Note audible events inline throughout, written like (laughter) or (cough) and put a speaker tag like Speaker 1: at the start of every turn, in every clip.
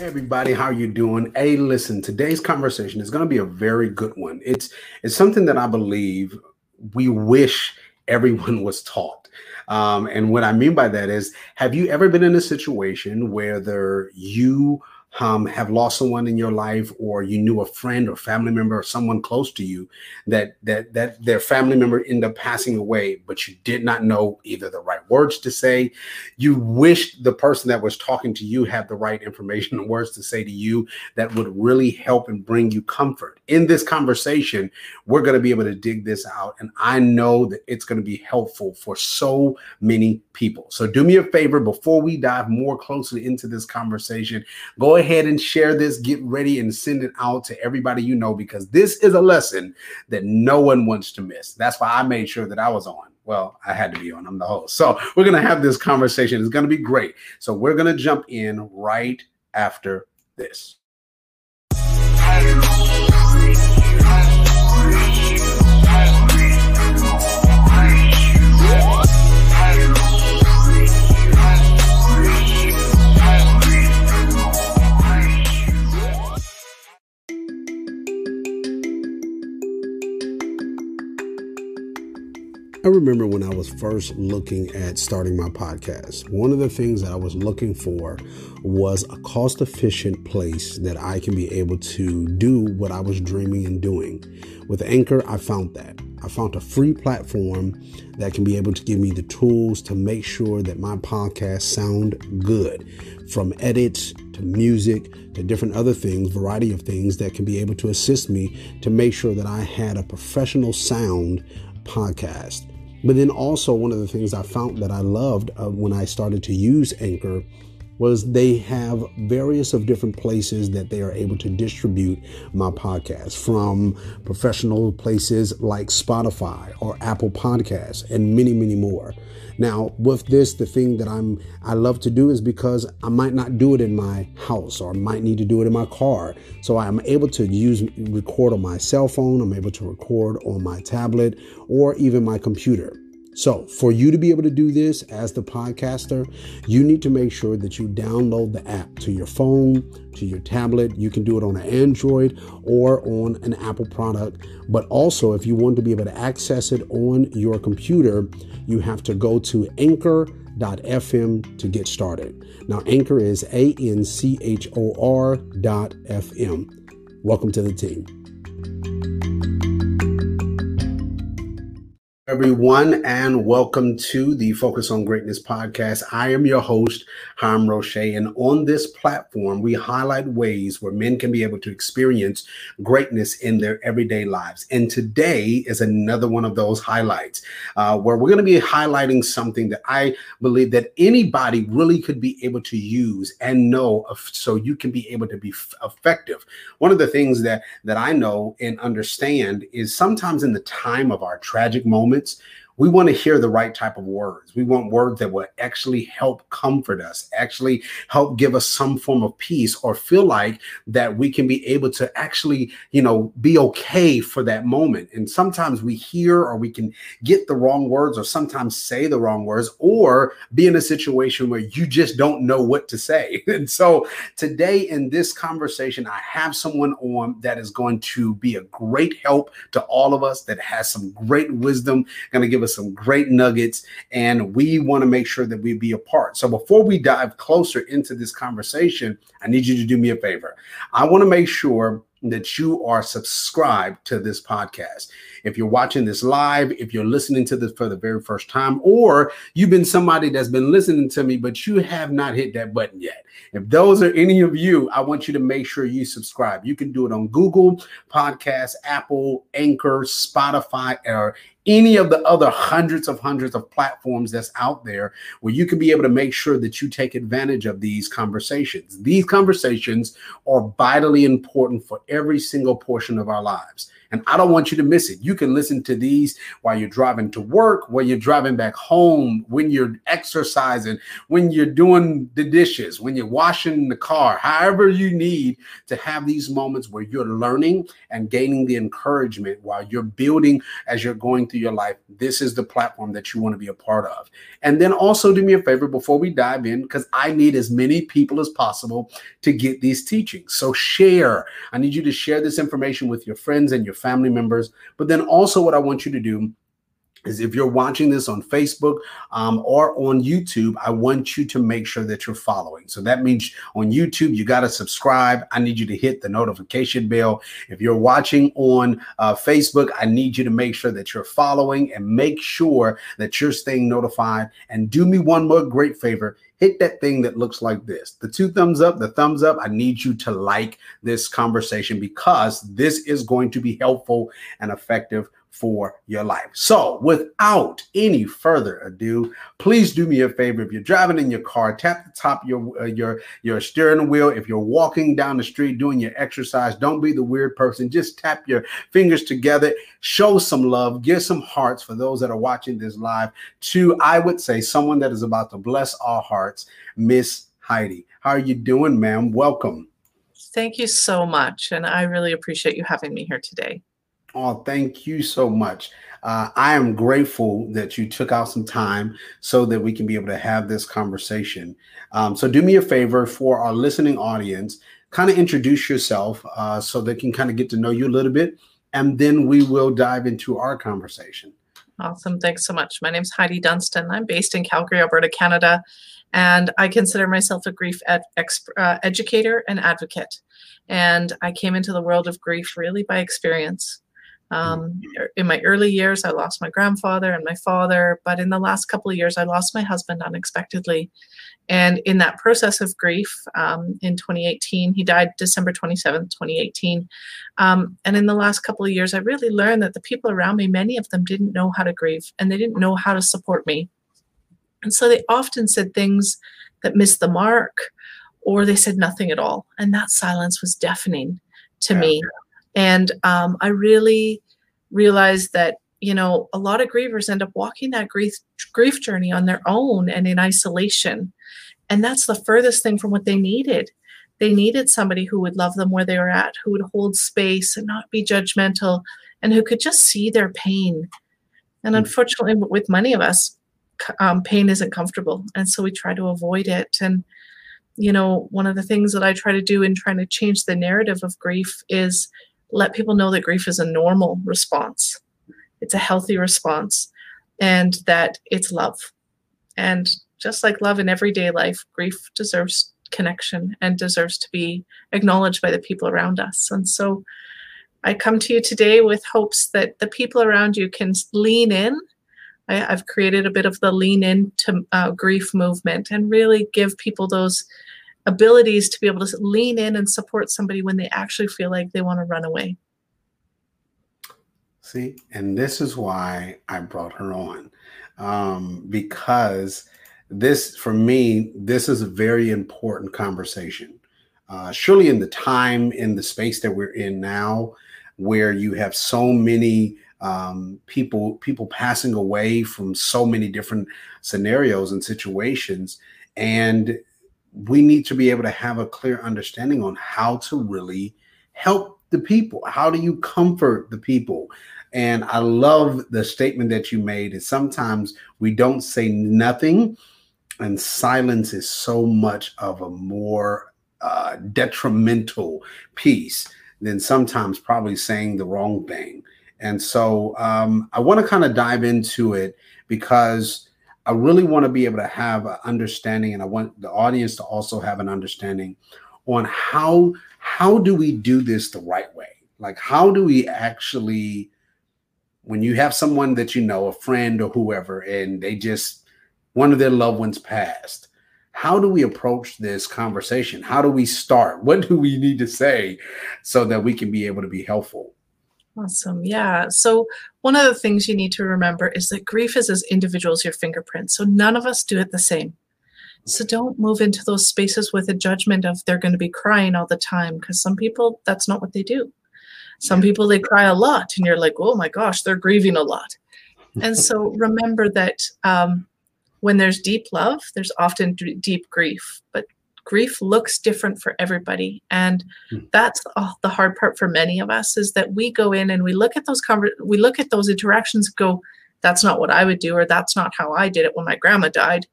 Speaker 1: Everybody, how you doing? Hey, listen, today's conversation is going to be a very good one. It's it's something that I believe we wish everyone (laughs) was taught. Um, and what I mean by that is, have you ever been in a situation where there you um, have lost someone in your life or you knew a friend or family member or someone close to you that that that their family member ended up passing away but you did not know either the right words to say. You wish the person that was talking to you had the right information and words to say to you that would really help and bring you comfort in this conversation we're going to be able to dig this out and i know that it's going to be helpful for so many people so do me a favor before we dive more closely into this conversation go ahead and share this. Get ready and send it out to everybody you know because this is a lesson that no one wants to miss. That's why I made sure that I was on. Well, I had to be on. I'm the host. So we're going to have this conversation. It's going to be great. So we're going to jump in right after this. I remember when I was first looking at starting my podcast, one of the things that I was looking for was a cost efficient place that I can be able to do what I was dreaming and doing. With Anchor, I found that. I found a free platform that can be able to give me the tools to make sure that my podcast sound good from edits to music to different other things, variety of things that can be able to assist me to make sure that I had a professional sound podcast. But then also, one of the things I found that I loved uh, when I started to use Anchor was they have various of different places that they are able to distribute my podcast from professional places like Spotify or Apple Podcasts and many, many more. Now, with this, the thing that I'm I love to do is because I might not do it in my house or I might need to do it in my car. So I'm able to use record on my cell phone, I'm able to record on my tablet or even my computer. So, for you to be able to do this as the podcaster, you need to make sure that you download the app to your phone, to your tablet. You can do it on an Android or on an Apple product. But also, if you want to be able to access it on your computer, you have to go to anchor.fm to get started. Now, Anchor is A N C H O R dot FM. Welcome to the team. Everyone, and welcome to the Focus on Greatness podcast. I am your host, Harm Roche, and on this platform, we highlight ways where men can be able to experience greatness in their everyday lives. And today is another one of those highlights uh, where we're going to be highlighting something that I believe that anybody really could be able to use and know of, so you can be able to be f- effective. One of the things that that I know and understand is sometimes in the time of our tragic moments moments we want to hear the right type of words. We want words that will actually help comfort us, actually help give us some form of peace or feel like that we can be able to actually, you know, be okay for that moment. And sometimes we hear or we can get the wrong words or sometimes say the wrong words or be in a situation where you just don't know what to say. (laughs) And so today in this conversation, I have someone on that is going to be a great help to all of us that has some great wisdom, going to give us some great nuggets, and we want to make sure that we be a part. So before we dive closer into this conversation, I need you to do me a favor. I want to make sure that you are subscribed to this podcast. If you're watching this live, if you're listening to this for the very first time, or you've been somebody that's been listening to me, but you have not hit that button yet. If those are any of you, I want you to make sure you subscribe. You can do it on Google Podcasts, Apple, Anchor, Spotify, or any of the other hundreds of hundreds of platforms that's out there where you can be able to make sure that you take advantage of these conversations. These conversations are vitally important for every single portion of our lives. And I don't want you to miss it. You can listen to these while you're driving to work, while you're driving back home, when you're exercising, when you're doing the dishes, when you're washing the car, however you need to have these moments where you're learning and gaining the encouragement while you're building as you're going through your life. This is the platform that you want to be a part of. And then also do me a favor before we dive in, because I need as many people as possible to get these teachings. So share. I need you to share this information with your friends and your family members. But then also, what I want you to do is if you're watching this on Facebook um, or on YouTube, I want you to make sure that you're following. So that means on YouTube, you got to subscribe. I need you to hit the notification bell. If you're watching on uh, Facebook, I need you to make sure that you're following and make sure that you're staying notified. And do me one more great favor hit that thing that looks like this the two thumbs up, the thumbs up. I need you to like this conversation because this is going to be helpful and effective for your life. So, without any further ado, please do me a favor. If you're driving in your car, tap the top of your uh, your your steering wheel. If you're walking down the street doing your exercise, don't be the weird person. Just tap your fingers together, show some love, give some hearts for those that are watching this live. To I would say someone that is about to bless our hearts, Miss Heidi. How are you doing, ma'am? Welcome.
Speaker 2: Thank you so much, and I really appreciate you having me here today.
Speaker 1: Oh, thank you so much. Uh, I am grateful that you took out some time so that we can be able to have this conversation. Um, so, do me a favor for our listening audience, kind of introduce yourself uh, so they can kind of get to know you a little bit, and then we will dive into our conversation.
Speaker 2: Awesome. Thanks so much. My name is Heidi Dunstan. I'm based in Calgary, Alberta, Canada, and I consider myself a grief ed- exp- uh, educator and advocate. And I came into the world of grief really by experience. Um, mm-hmm. in my early years, I lost my grandfather and my father, but in the last couple of years, I lost my husband unexpectedly. And in that process of grief, um, in 2018, he died December 27th, 2018. Um, and in the last couple of years, I really learned that the people around me, many of them didn't know how to grieve and they didn't know how to support me. And so they often said things that missed the mark or they said nothing at all. And that silence was deafening to yeah. me. And um, I really realized that, you know, a lot of grievers end up walking that grief, grief journey on their own and in isolation. And that's the furthest thing from what they needed. They needed somebody who would love them where they were at, who would hold space and not be judgmental, and who could just see their pain. And hmm. unfortunately, with many of us, um, pain isn't comfortable. And so we try to avoid it. And, you know, one of the things that I try to do in trying to change the narrative of grief is let people know that grief is a normal response, it's a healthy response, and that it's love. And just like love in everyday life, grief deserves connection and deserves to be acknowledged by the people around us. And so I come to you today with hopes that the people around you can lean in. I, have created a bit of the lean into uh, grief movement and really give people those abilities to be able to lean in and support somebody when they actually feel like they want to run away.
Speaker 1: See, and this is why I brought her on um, because this, for me, this is a very important conversation. Uh, surely, in the time, in the space that we're in now, where you have so many um, people people passing away from so many different scenarios and situations and we need to be able to have a clear understanding on how to really help the people. How do you comfort the people? And I love the statement that you made is sometimes we don't say nothing, and silence is so much of a more uh, detrimental piece than sometimes probably saying the wrong thing. And so um, I want to kind of dive into it because I really want to be able to have an understanding, and I want the audience to also have an understanding on how how do we do this the right way? Like, how do we actually, when you have someone that you know, a friend or whoever, and they just one of their loved ones passed, how do we approach this conversation? How do we start? (laughs) What do we need to say so that we can be able to be helpful?
Speaker 2: Awesome. Yeah. So, one of the things you need to remember is that grief is as individual as your fingerprint. So, none of us do it the same. So, don't move into those spaces with a judgment of they're going to be crying all the time because some people, that's not what they do. Some people they cry a lot, and you're like, oh my gosh, they're grieving a lot. And so (laughs) remember that um, when there's deep love, there's often d- deep grief, but grief looks different for everybody. And hmm. that's oh, the hard part for many of us is that we go in and we look at those conver- we look at those interactions go that's not what i would do or that's not how i did it when my grandma died.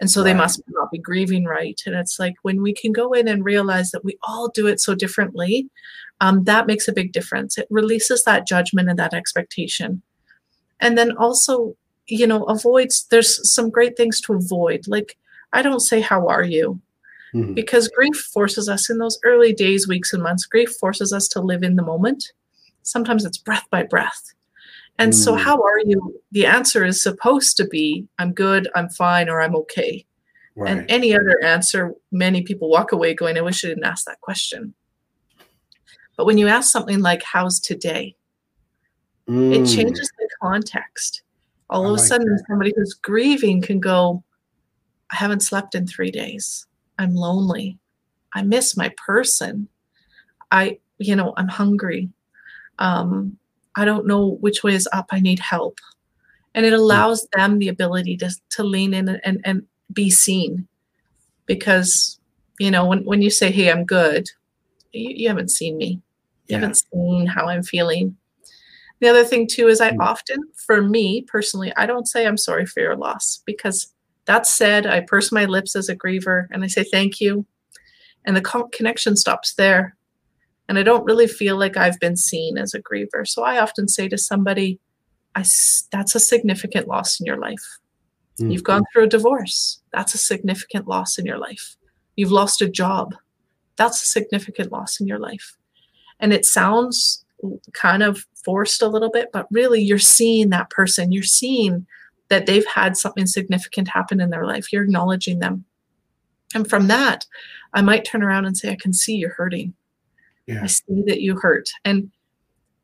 Speaker 2: And so right. they must not be grieving right? And it's like when we can go in and realize that we all do it so differently um, that makes a big difference. It releases that judgment and that expectation. And then also you know avoids there's some great things to avoid. Like i don't say how are you mm-hmm. because grief forces us in those early days weeks and months grief forces us to live in the moment sometimes it's breath by breath and mm. so how are you the answer is supposed to be i'm good i'm fine or i'm okay right. and any other answer many people walk away going i wish i didn't ask that question but when you ask something like how's today mm. it changes the context all I of a sudden that. somebody who's grieving can go i haven't slept in three days i'm lonely. I miss my person. I you know i'm hungry. Um, i don't know which way is up. I need help. And it allows them the ability to, to lean in and, and be seen. Because you know when, when you say hey i'm good you, you haven't seen me. You yeah. haven't seen how i'm feeling. The other thing too is I mm. often, for me personally, I don't say I'm sorry for your loss because that said, I purse my lips as a griever and I say thank you, and the connection stops there. And I don't really feel like I've been seen as a griever. So I often say to somebody, I, that's a significant loss in your life. Mm-hmm. You've gone through a divorce. That's a significant loss in your life. You've lost a job. That's a significant loss in your life. And it sounds kind of forced a little bit, but really you're seeing that person. You're seeing that they've had something significant happen in their life. You're acknowledging them. And from that, I might turn around and say, I can see you're hurting. Yeah. I see that you hurt. And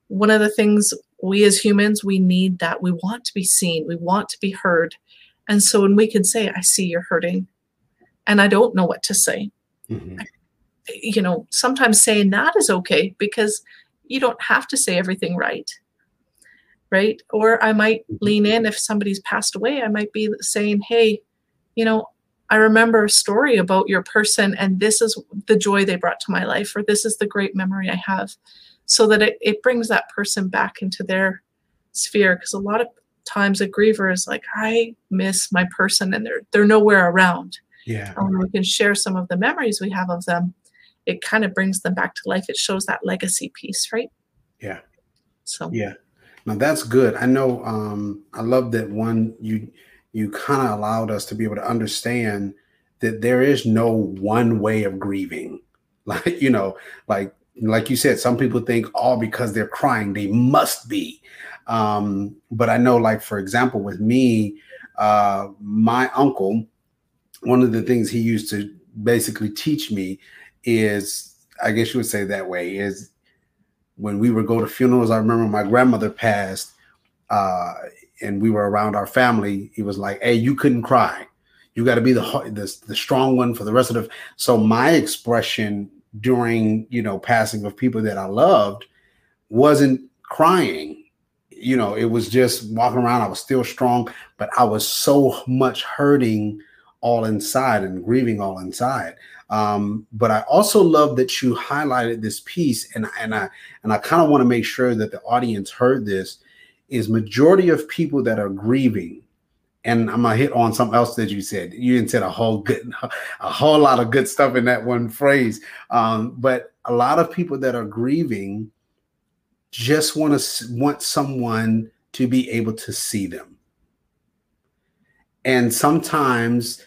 Speaker 2: one of the things we as humans, we need that. We want to be seen, we want to be heard. And so when we can say, I see you're hurting, and I don't know what to say, mm-hmm. you know, sometimes saying that is okay because you don't have to say everything right right or i might mm-hmm. lean in if somebody's passed away i might be saying hey you know i remember a story about your person and this is the joy they brought to my life or this is the great memory i have so that it, it brings that person back into their sphere because a lot of times a griever is like i miss my person and they're they're nowhere around
Speaker 1: yeah
Speaker 2: and we can share some of the memories we have of them it kind of brings them back to life. It shows that legacy piece, right?
Speaker 1: Yeah.
Speaker 2: So
Speaker 1: yeah. Now that's good. I know um I love that one you you kind of allowed us to be able to understand that there is no one way of grieving. (laughs) Like, you know, like like you said, some people think all oh, because they're crying, they must be. Um, but I know, like, for example, with me, uh, my uncle, one of the things he used to basically teach me is I guess you would say that way is when we would go to funerals. I remember my grandmother passed, uh, and we were around our family. He was like, "Hey, you couldn't cry. You got to be the, the the strong one for the rest of the." So my expression during you know passing of people that I loved wasn't crying. You know, it was just walking around. I was still strong, but I was so much hurting all inside and grieving all inside. Um, but I also love that you highlighted this piece, and and I and I kind of want to make sure that the audience heard this. Is majority of people that are grieving, and I'm gonna hit on something else that you said. You didn't said a whole good, a whole lot of good stuff in that one phrase. Um, but a lot of people that are grieving just want to want someone to be able to see them, and sometimes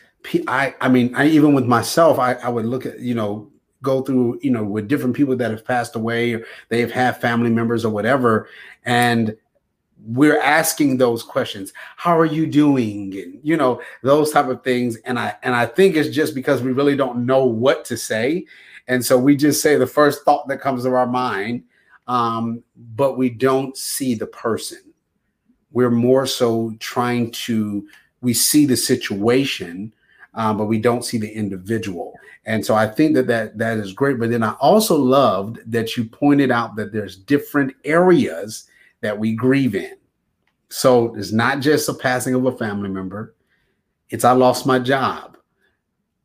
Speaker 1: I, I mean, I even with myself, I, I would look at, you know, go through, you know, with different people that have passed away or they have had family members or whatever. And we're asking those questions. How are you doing? And, you know, those type of things. And I, and I think it's just because we really don't know what to say. And so we just say the first thought that comes to our mind, um, but we don't see the person. We're more so trying to, we see the situation um, but we don't see the individual. And so I think that, that that is great. But then I also loved that you pointed out that there's different areas that we grieve in. So it's not just a passing of a family member. It's I lost my job.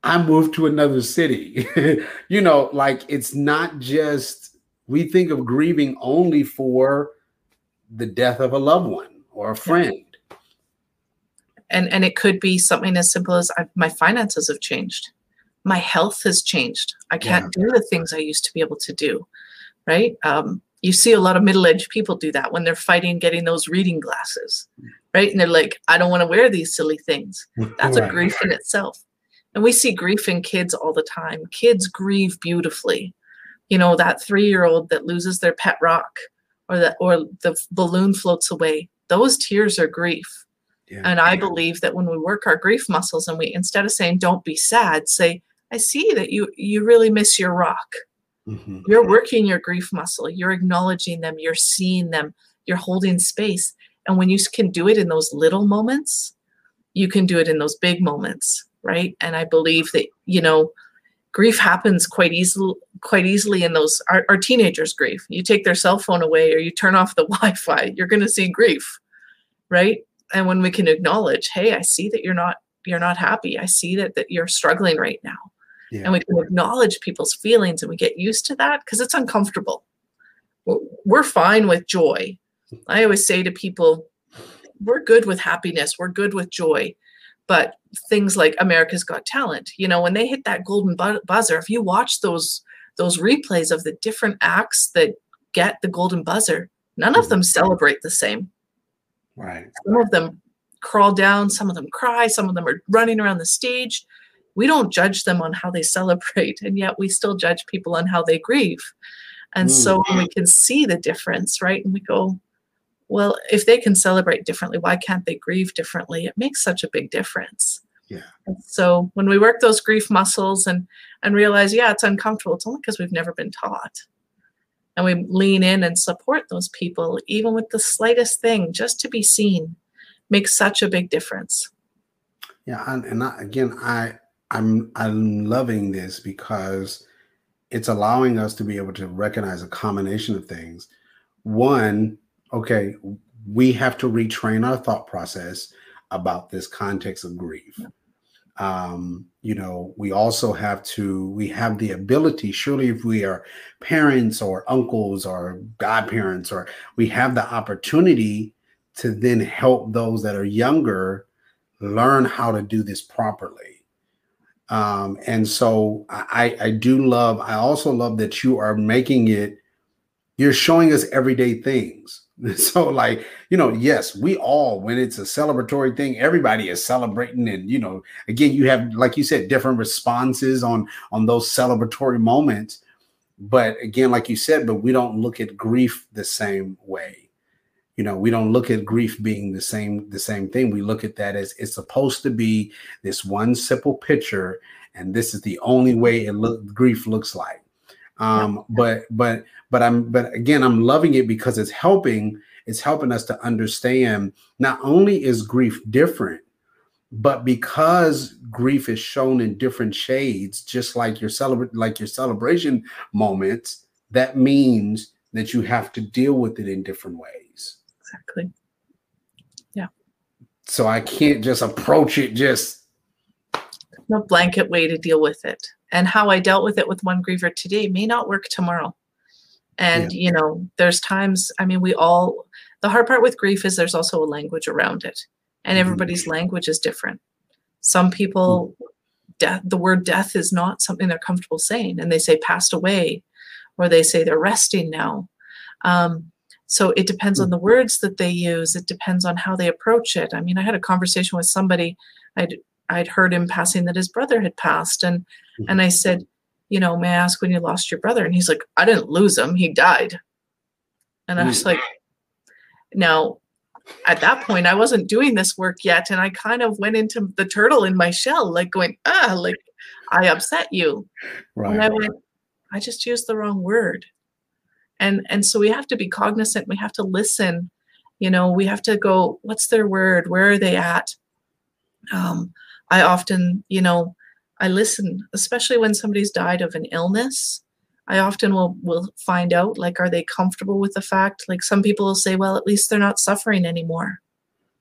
Speaker 1: I moved to another city. (laughs) you know, like it's not just we think of grieving only for the death of a loved one or a friend.
Speaker 2: And and it could be something as simple as I, my finances have changed. My health has changed. I can't yeah. do the things I used to be able to do. Right? Um, you see a lot of middle-aged people do that when they're fighting getting those reading glasses right and they're like i don't want to wear these silly things that's right. a grief in itself and we see grief in kids all the time kids grieve beautifully you know that three-year-old that loses their pet rock or that or the balloon floats away those tears are grief yeah. and i believe that when we work our grief muscles and we instead of saying don't be sad say i see that you you really miss your rock Mm-hmm. You're working your grief muscle, you're acknowledging them, you're seeing them, you're holding space. And when you can do it in those little moments, you can do it in those big moments, right? And I believe that, you know, grief happens quite easily quite easily in those our, our teenagers grief you take their cell phone away or you turn off the (laughs) wi-fi you're going to see grief right and when we can acknowledge hey i see that you're not you're not happy. I see that that you're struggling right now. Yeah. and we can acknowledge people's feelings and we get used to that because it's uncomfortable. We're fine with joy. I always say to people we're good with happiness. We're good with joy. But things like america's got talent you know when they hit that golden bu- buzzer if you watch those those replays of the different acts that get the golden buzzer none of them mm-hmm. celebrate the same
Speaker 1: right.
Speaker 2: Some of them crawl down some of them cry some of them are running around the stage. We don't judge them on how they (laughs) celebrate and yet we still judge people on how they grieve. And mm. so we can see the difference right and we go well if they can celebrate differently why can't they grieve differently? It makes such a big difference.
Speaker 1: Yeah.
Speaker 2: And so when we work those grief muscles and and realize yeah it's uncomfortable it's only because we've never been taught and we lean in and support those people even with the slightest thing just to be seen makes such a big difference
Speaker 1: yeah and, and I, again i I'm I'm loving this because it's allowing us to be able to recognize a combination of things. One, okay, we have to retrain our thought process about this context of grief. Um, you know, we also have to, we have the ability, surely, if we are parents or uncles or godparents, or we have the opportunity to then help those that are younger learn how to do this properly um, and so I, I do love, I also love that you are making it, you're showing us everyday things. (laughs) So, like, you know, yes, we all, when it's a celebratory thing, everybody is celebrating. And, you know, again, you have, like you said, different responses on on those celebratory moments. But again, like you said, but we don't look at grief the same way you know we don't look at grief being the same the same thing we look at that as it's supposed to be this one simple picture and this is the only way it look grief looks like um but but but i'm but again i'm loving it because it's helping it's helping us to understand not only is grief different but because grief is shown in different shades just like your celebrate like your celebration moments that means that you have to deal with it in different ways
Speaker 2: exactly. Yeah.
Speaker 1: So I can't just approach it just
Speaker 2: no blanket way to deal with it. And how I dealt with it with one griever today may not work tomorrow. And yeah. you know, there's times, I mean, we all the hard part with grief is there's also a language around it. And mm-hmm. everybody's language is different. Some people mm-hmm. death the word death is not something they're comfortable saying and they say passed away or they say they're resting now um, so it depends on the words that they use. It depends on how they approach it. I mean, I had a conversation with somebody. I'd I'd heard him passing that his brother had passed, and mm-hmm. and I said, you know, may I ask when you lost your brother? And he's like, I didn't lose him. He died. And I was like, now at that point I wasn't doing this work yet, and I kind of went into the turtle in my shell, like going, ah, like I upset you. Right. And I went, I just used the wrong word and and so we have to be cognizant we have to listen you know we have to go what's their word where are they at Um, I often, you know, I listen, especially when somebody's died of an illness. I often will will find out like are they comfortable with the fact like some people will say well at least they're not suffering anymore.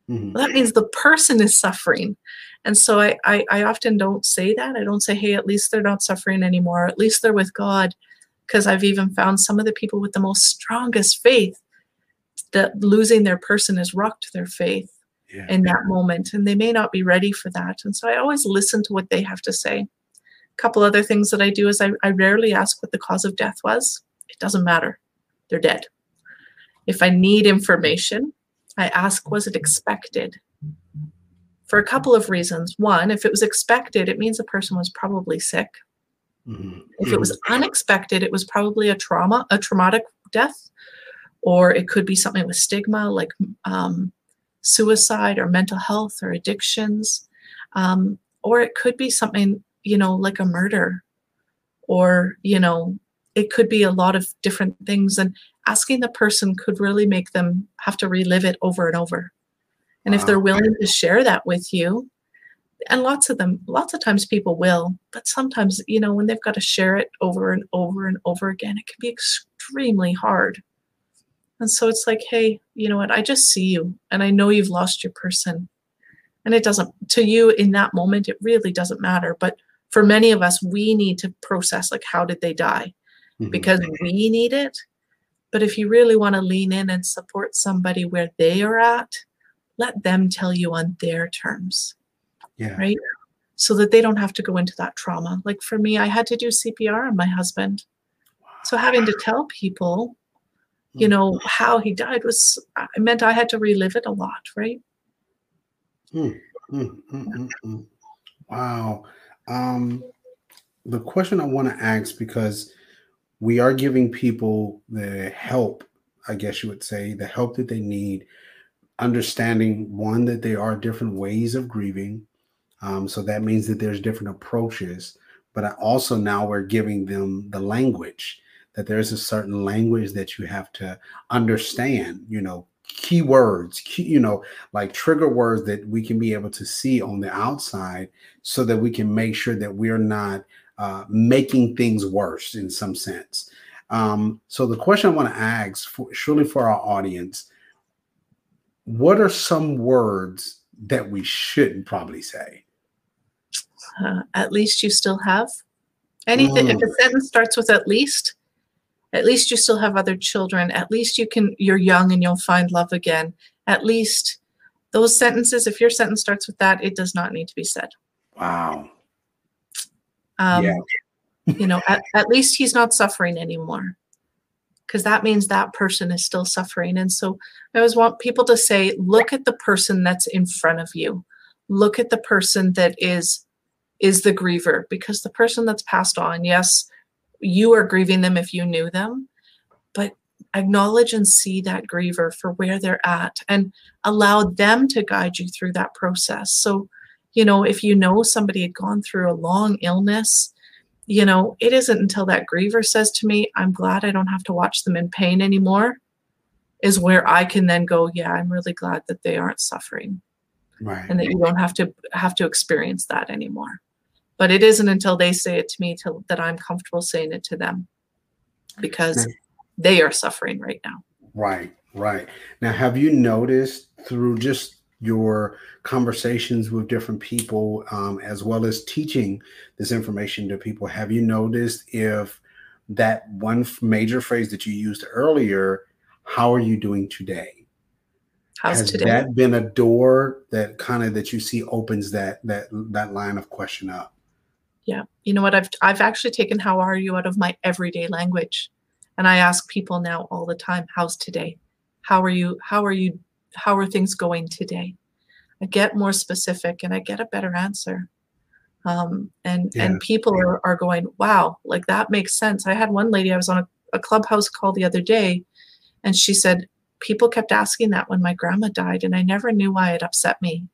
Speaker 2: Mm-hmm. Well, that means the person is suffering. And so I, I I often don't say that. I don't say hey at least they're not suffering anymore. At least they're with God because I've even found some of the people with the most strongest faith that losing their person has rocked their faith yeah. in that moment and they may not be ready for that. And so I always listen to what they have to say a couple other things that I do is I, I rarely ask what the cause of death was. It doesn't matter. They're dead. If I need information, I ask, was it expected? For a couple of reasons. One, if it was expected, it means the person was probably sick. Mm-hmm. If it was unexpected, it was probably a trauma, a traumatic death, or it could be something with stigma like um, suicide or mental health or addictions. Um, or it could be something you know, like a murder, or, you know, it could be a lot of different things. And asking the person could really make them have to relive it over and over. And wow. if they're willing to share that with you, and lots of them, lots of times people will, but sometimes, you know, when they've got to share it over and over and over again, it can be extremely hard. And so it's like, hey, you know what? I just see you and I know you've lost your person. And it doesn't, to you in that moment, it really doesn't matter. But for many of us, we need to process like, how did they die? Mm-hmm. Because we need it. But if you really want to lean in and support somebody where they are at, let them tell you on their terms. Yeah. Right. So that they don't have to go into that trauma. Like for me, I had to do CPR on my husband. So having to tell people, you know, mm-hmm. how he died was, I meant I had to relive it a lot. Right.
Speaker 1: Mm, mm, mm, wow. Um, the question I want to ask because we are giving people the help, I guess you would say, the help that they need, understanding one that there are different ways of grieving. Um, so that means that there's different approaches, but I also now we're giving them the language that there's a certain language that you have to understand, you know, keywords, key, you know, like trigger words that we can be able to see on the outside so that we can make sure that we're not uh, making things worse in some sense. Um, so the question I want to ask, for, surely for our audience, what are some words that we shouldn't probably say?
Speaker 2: Uh, at least you still have anything. Mm. If a sentence starts with at least, at least you still have other children. At least you can you're young and you'll find love again. At least those sentences if your sentence starts with that it does not need to be said.
Speaker 1: Wow.
Speaker 2: Um, yeah. you know at, at least he's not suffering anymore because that means that person is still suffering. And so i always want people to say look at the person that's in front of you. Look at the person that is is the griever because the person that's passed on yes you are grieving them if you knew them, but acknowledge and see that griever for where they're at and allow them to guide you through that process. So, you know, if you know somebody had gone through a long illness, you know, it isn't until that griever says to me, I'm glad I don't have to watch them in pain anymore, is where I can then go, yeah, I'm really glad that they aren't suffering. Right. And that you don't have to have to experience that anymore but it isn't until they say it to me till, that i'm comfortable saying it to them. Because they are suffering right now.
Speaker 1: Right right. Now have you noticed through just your conversations with different people um, as well as teaching this information to people have you noticed if that one major phrase that you used earlier how are you doing today?
Speaker 2: How's
Speaker 1: has
Speaker 2: today?
Speaker 1: that been a door that kind of that you see opens that that that line of question up
Speaker 2: yeah. You know what? I've I've actually taken how are you out of my everyday language. And I ask people now all the time, how's today? How are you? How are you? How are things going today? I get more specific and I get a better answer. Um, and yeah. and people are, are going, wow, like that makes sense. I had one lady, I was on a, a clubhouse call the other day, and she said, people kept asking that when my grandma died, and I never knew why it upset me.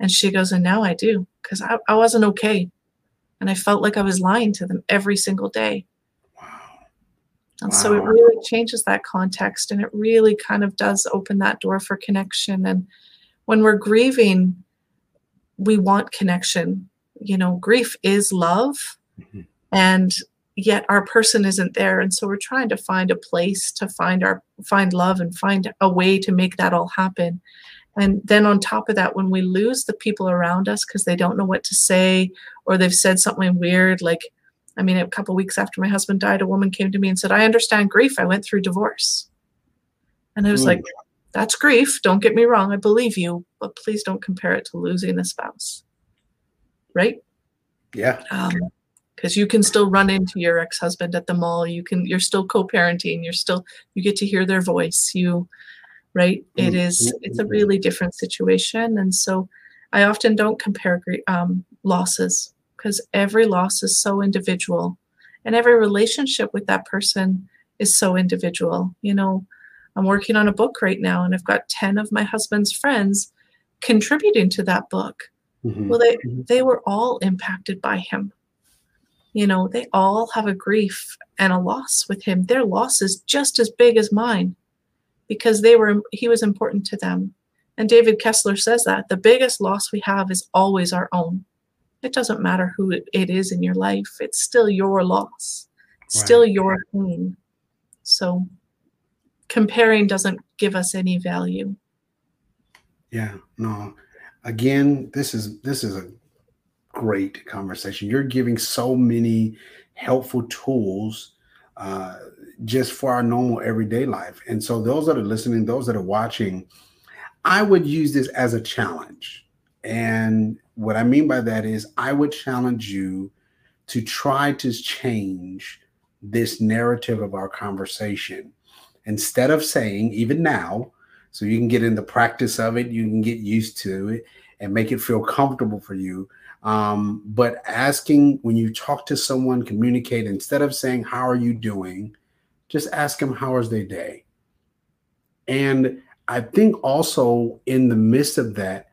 Speaker 2: And she goes, and now I do, because I, I wasn't okay and I felt like I was lying to them every single day. Wow. And wow. so it really changes that context and it really kind of does open that door for connection. And when we're grieving, we want connection. You know, grief is love. Mm-hmm. And yet our person isn't there and so we're trying to find a place to find our find love and find a way to make that all happen and then on top of that when we lose the people around us because they don't know what to say or they've said something weird like i mean a couple weeks after my husband died a woman came to me and said i understand grief. I went through divorce. And i was mm. like that's grief. Don't get me wrong. I believe you but please don't compare it to losing a spouse. Right?
Speaker 1: Yeah. Um,
Speaker 2: because you can still run into your ex-husband at the mall. You can you're still co-parenting. You're still you get to hear their voice. You right it mm-hmm. is it's a really different situation and so i often don't compare um, losses because every loss is so individual and every relationship with that person is so individual you know i'm working on a book right now and i've got 10 of my husband's friends contributing to that book mm-hmm. well they mm-hmm. they were all impacted by him you know, they all have a grief and a loss with him. Their loss is just as big as mine because they were he was important to them. And David Kessler says that the biggest loss we have is always our own. It doesn't matter who it is in your life, it's still your loss, right. still your pain. So comparing doesn't give us any value.
Speaker 1: Yeah, no. Again, this is this is a great conversation. You're giving so many helpful tools uh, just for our normal everyday life. And so, those that are listening, those that are watching, I would use this as a challenge. And what I mean by that is, I would challenge you to try to change this narrative of our conversation. Instead of saying, even now, so you can get in the practice of it, you can get used to it and make it feel comfortable for you um, but asking when you talk to someone, communicate instead of saying, How are you doing? Just ask them, How is their day? And I think also in the midst of that,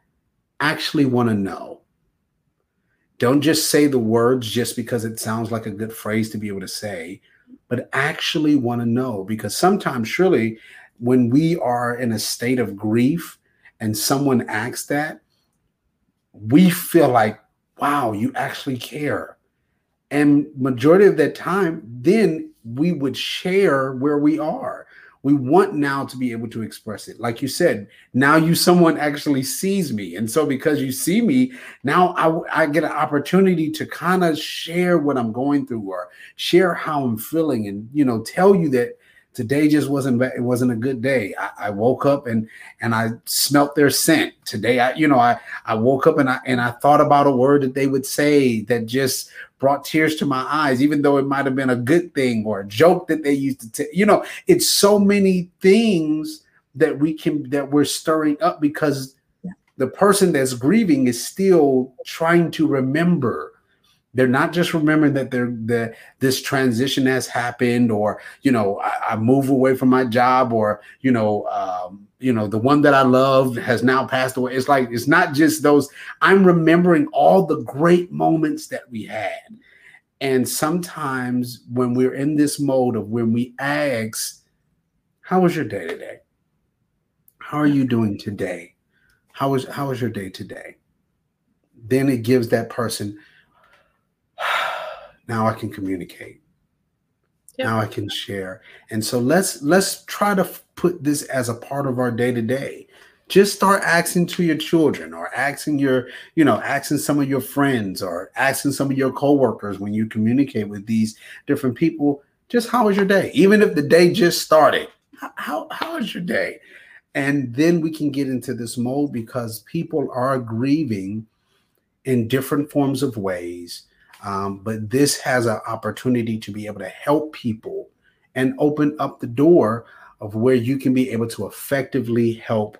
Speaker 1: actually want to know. Don't just say the words just because it sounds like a good phrase to be able to say, but actually want to know. Because sometimes, surely, when we are in a state of grief and someone asks that, we feel like wow, you actually care. And majority of that time, then we would share where we are. We want now to be able to express it. Like you said, now you someone actually sees me. And so because you see me, now I, I get an opportunity to kind of share what I'm going through or share how I'm feeling and you know tell you that today just wasn't it wasn't a good day. I, I, woke up and and i smelt their scent. Today i you know i i woke up and i and i thought about a word that they would say that just brought tears to my eyes even though it might have been a good thing or a joke that they used to tell you know it's so many things that we can that we're stirring up because the person that's grieving is still trying to remember they're not just remembering that they're that this transition has happened, or you know, I, I move away from my job, or you know, um, you know, the one that I love has now passed away. It's like it's not just those. I'm remembering all the great moments that we had, and sometimes when we're in this mode of when we ask, "How was your day today? How are you doing today? How was how was your day today?" Then it gives that person now I can communicate. Yep. Now I can share. And so let's let's try to put this as a part of our day to day. Just start asking to your children or asking your, you know, asking some of your friends or asking some of your coworkers when you communicate with these different people, just how was your day? Even if the day just started, how how is your day? And then we can get into this mode because people are grieving in different forms of ways um, but this has an opportunity to be able to help people and open up the door of where you can be able to effectively help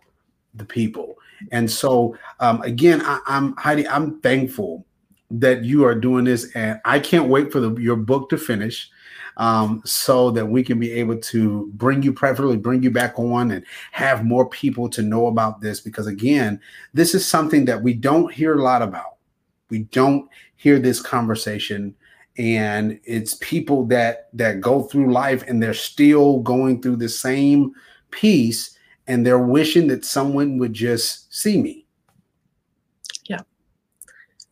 Speaker 1: the people. And so, um, again, I, am Heidi. I'm thankful that you are doing this, and I can't wait for the, your book to finish, um, so that we can be able to bring you, preferably bring you back on, and have more people to know about this. Because again, this is something that we don't hear a lot about. We don't hear this conversation. And it's people that that go through life and they're still going through the same piece and they're wishing that someone would just see me.
Speaker 2: Yeah.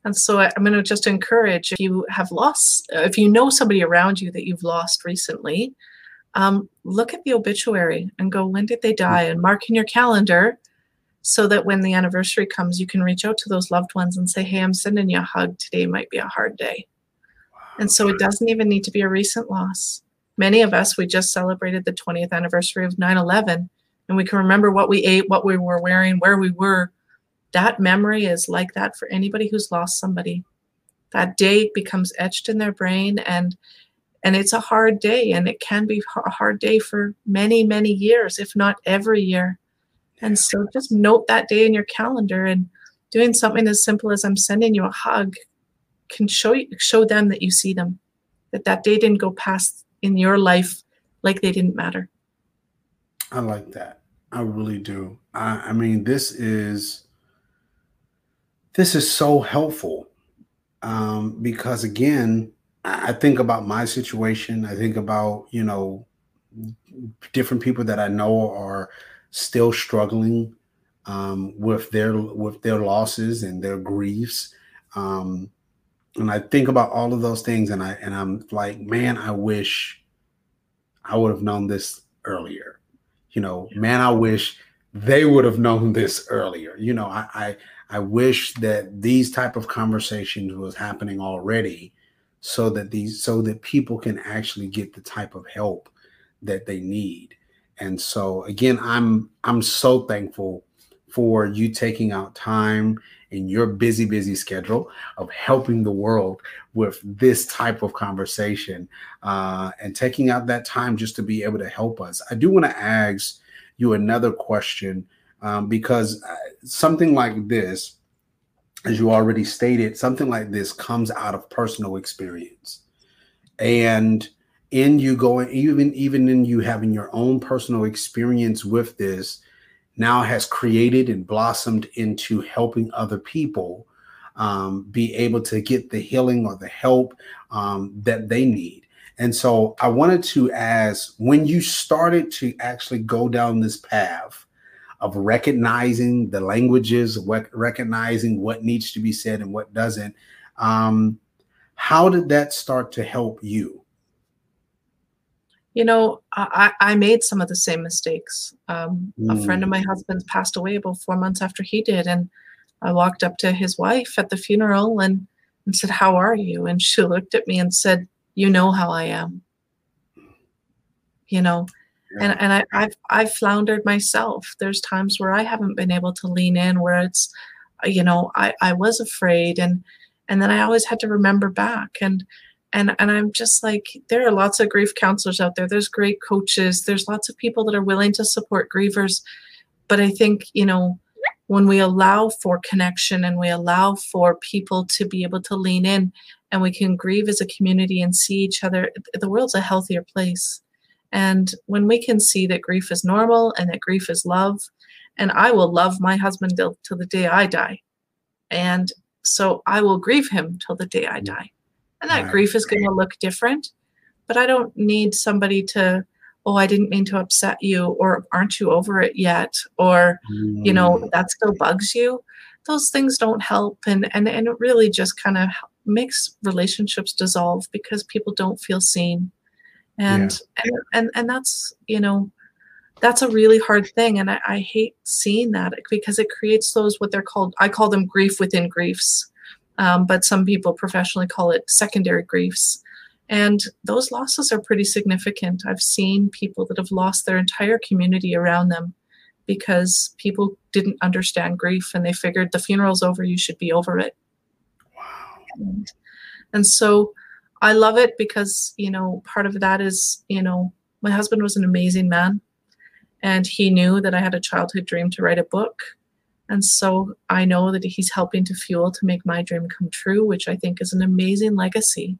Speaker 2: And so I'm going to just encourage if you have lost, if you know somebody around you that you've lost recently, um, look at the obituary and go, when did they die? And mark in your calendar so that when the anniversary comes, you can reach out to those loved ones and say, hey, I'm sending you a hug. Today might be a hard day. And so it doesn't even need to be a recent loss. Many of us, we just celebrated the 20th anniversary of 9 11, and we can remember what we ate, what we were wearing, where we were that memory is like that for anybody who's lost somebody that day becomes etched in their brain and and it's a hard day and it can be a hard day for many many years if not every year and so just note that day in your calendar and doing something as simple as i'm sending you a hug can show you show them that you see them that that day didn't go past in your life like they didn't matter.
Speaker 1: I like that. I really do. I, I mean this is this is so helpful um, because again i think about my situation. I think about you know different people that i know are still struggling um, with their with their losses and their griefs. Um, and i think about all of those things and i and i'm like man i wish i would have known this earlier. You know man i wish they would have known this earlier. You know i i I wish that these type of conversations was happening already so that these so that people can actually get the type of help that they need. And so again, I'm I'm so thankful for you taking out time in your busy, busy schedule of helping the world with this type of conversation uh, and taking out that time just to be able to help us. I do want to ask you another question um, because uh, something like this, as you already stated, something like this comes out of personal experience, and in you going even even in you having your own personal experience with this now has created and blossomed into helping other people um, be able to get the healing or the help um, that they need. And so I wanted to ask when you started to actually go down this path of recognizing the languages, recognizing what needs to be said and what doesn't. Um, how did that start to help you?
Speaker 2: You know, I, I made some of the same mistakes. Um, mm. A friend of my husband's passed away about four months after he did, and I walked up to his wife at the funeral and, and said, "How are you?" And she looked at me and said, "You know how I am." You know, and and I, I've I've floundered myself. There's times where I haven't been able to lean in, where it's, you know, I I was afraid, and and then I always had to remember back, and and and I'm just like, there are lots of grief counselors out there. There's great coaches. There's lots of people that are willing to support grievers, but I think you know when we allow for connection and we allow for people to be able to lean in and we can grieve as a community and see each other the world's a healthier place and when we can see that grief is normal and that grief is love, and I will love my husband till, till the day I die. And so I will grieve him till the day I die. And that right. grief is going to look different, but I don't need somebody to, oh, I didn't mean to upset you, or aren't you over it yet? Or, mm. you know, mm. that still bugs you. Those things don't help. And, and, and it really just kind of makes relationships dissolve because people don't feel seen and yeah. and, and and that's you know that's a really hard thing and I, I, hate seeing that because it creates those what they're called i call them grief within griefs um, but some people professionally call it secondary griefs. And those losses are pretty significant. I've seen people that have lost their entire community around them because people didn't understand grief and they figured the funeral's over you should be over it. Wow. And, and so I love it because, you know, part of that is, you know, my husband was an amazing man and he knew that I had a childhood dream to write a book. And so I know that he's helping to fuel to make my dream come true, which I think is an amazing legacy.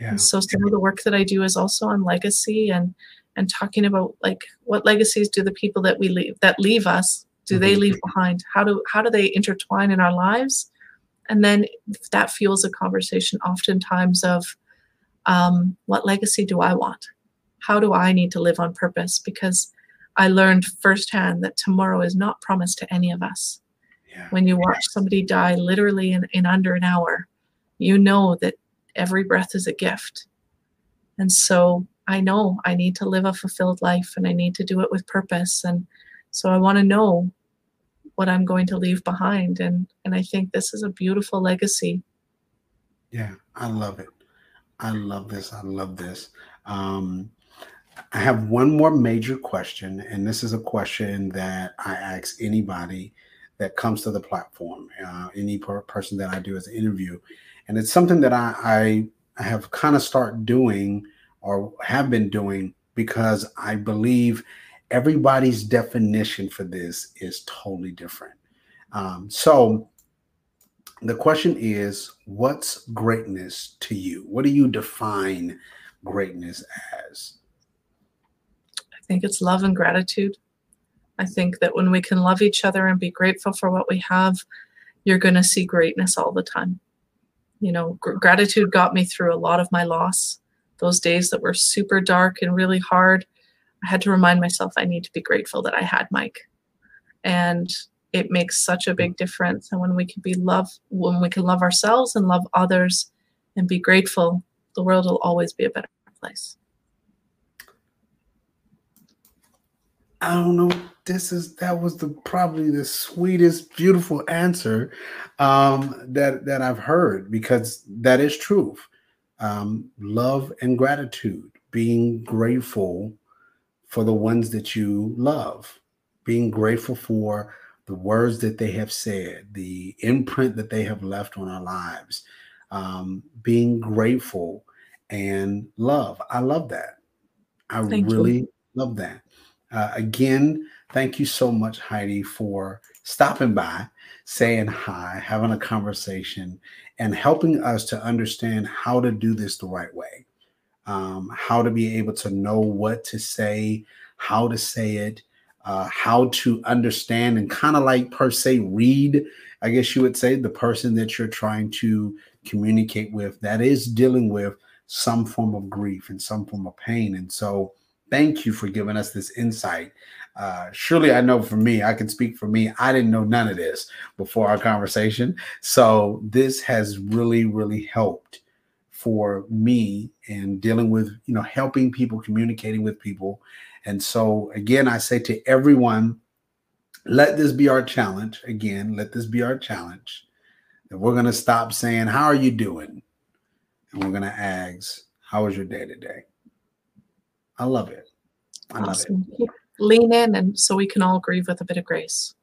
Speaker 2: Yeah. And so some of the work that I do is also on legacy and and talking about like what legacies do the people that we leave that leave us do mm-hmm. they leave behind? How do how do they intertwine in our lives? And then that fuels a conversation oftentimes of um, what legacy do I want? How do I need to live on purpose? Because I learned firsthand that tomorrow is not promised to any of us. Yeah. When you watch somebody die literally in, in under an hour, you know that every breath is a gift. And so I know I need to live a fulfilled life and I need to do it with purpose. And so I want to know what I'm going to leave behind. And and I think this is a beautiful legacy.
Speaker 1: Yeah, I love it. I love this. I love this. Um, I have one more major question, and this is a question that I ask anybody that comes to the platform, uh, any per- person that I do as an interview, and it's something that I, I, have kind of start doing or have been doing because I believe everybody's definition for this is totally different. Um, so the question is, what's greatness to you? What do you define greatness as?
Speaker 2: I think it's love and gratitude. I think that when we can love each other and be grateful for what we have, you're going to see greatness all the time. You know, gr- gratitude got me through a lot of my loss. Those days that were super dark and really hard, I had to remind myself I need to be grateful that I had Mike. And it makes such a big mm-hmm. difference. And when we can be love, when we can love ourselves and love others and be grateful, the world will always be a better place.
Speaker 1: I don't know. This is that was the probably the sweetest, beautiful answer um, that that I've heard because that is truth. Um, love and gratitude, being grateful for the ones that you love, being grateful for the words that they have said, the imprint that they have left on our lives, um, being grateful and love. I love that. I Thank really you. love that. Uh, again, thank you so much, Heidi, for stopping by, saying hi, having a conversation, and helping us to understand how to do this the right way, um, how to be able to know what to say, how to say it, uh, how to understand and kind of like per se read, I guess you would say, the person that you're trying to communicate with that is dealing with some form of grief and some form of pain. And so, Thank you for giving us this insight. Uh, surely I know for me, I can speak for me. I didn't know none of this before our conversation. So this has really, really helped for me in dealing with, you know, helping people, communicating with people. And so again, I say to everyone, let this be our challenge. Again, let this be our challenge. That we're going to stop saying, How are you doing? And we're going to ask, How was your day today? I love it. Awesome.
Speaker 2: Lean in, and so we can all grieve with a bit of grace.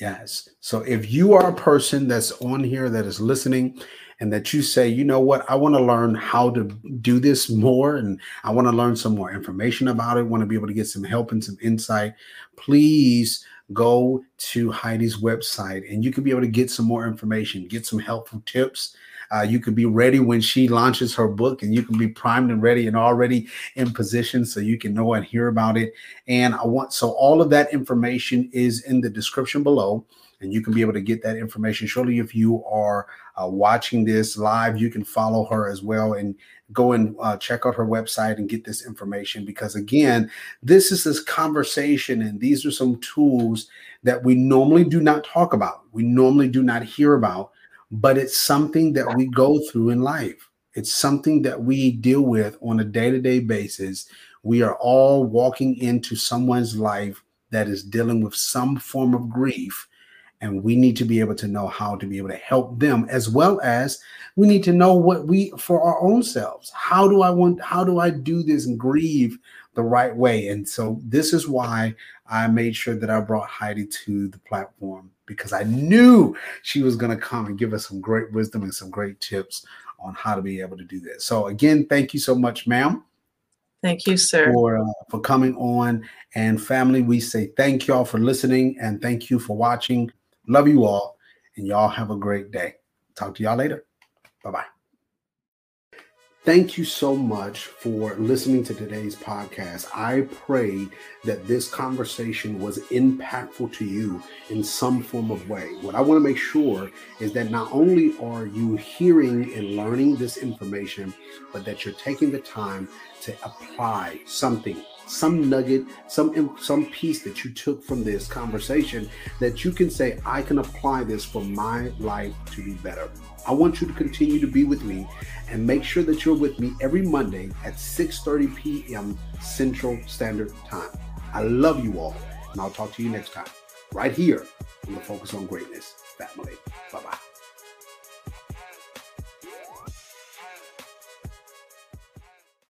Speaker 1: Yes. So if you are a person that's on here that is listening and that you say, you know what, I want to learn how to do this more and I want to learn some more information about it, want to be able to get some help and some insight, please go to Heidi's website and you can be able to get some more information, get some helpful tips uh, you can be ready when she launches her book, and you can be primed and ready and already in position so you can know and hear about it. And I want so all of that information is in the description below and you can be able to get that information. Surely, if you are uh, watching this live, you can follow her as well and go and uh, check out her website and get this information. Because again, this is this conversation, and these are some tools that we normally do not talk about. We normally do not hear about but it's something that we go through in life. It's something that we deal with on a day to day basis. We are all walking into someone's life that is dealing with some form of grief. And we need to be able to know how to be able to help them as well as we need to know what we for our own selves. How do I want, how do I do this and grieve the right way? And so this is why I made sure that I brought Heidi to the platform because I knew she was going to come and give us some great wisdom and some great tips on how to be able to do that. So again, thank you so much, ma'am.
Speaker 2: Thank you, sir,
Speaker 1: for uh, for coming on. And family, we say thank y'all for listening and thank you for watching. Love you all, and y'all have a great day. Talk to y'all later. Bye bye. Thank you so much for listening to today's podcast. I pray that this conversation was impactful to you in some form of way. What I want to make sure is that not only are you hearing and learning this information, but that you're taking the time to apply something some nugget, some some piece that you took from this conversation that you can say, I can apply this for my life to be better. I want you to continue to be with me and make sure that you're with me every Monday at 6:30 p.m. Central Standard Time. I love you all, and I'll talk to you next time, right here on the Focus on Greatness family.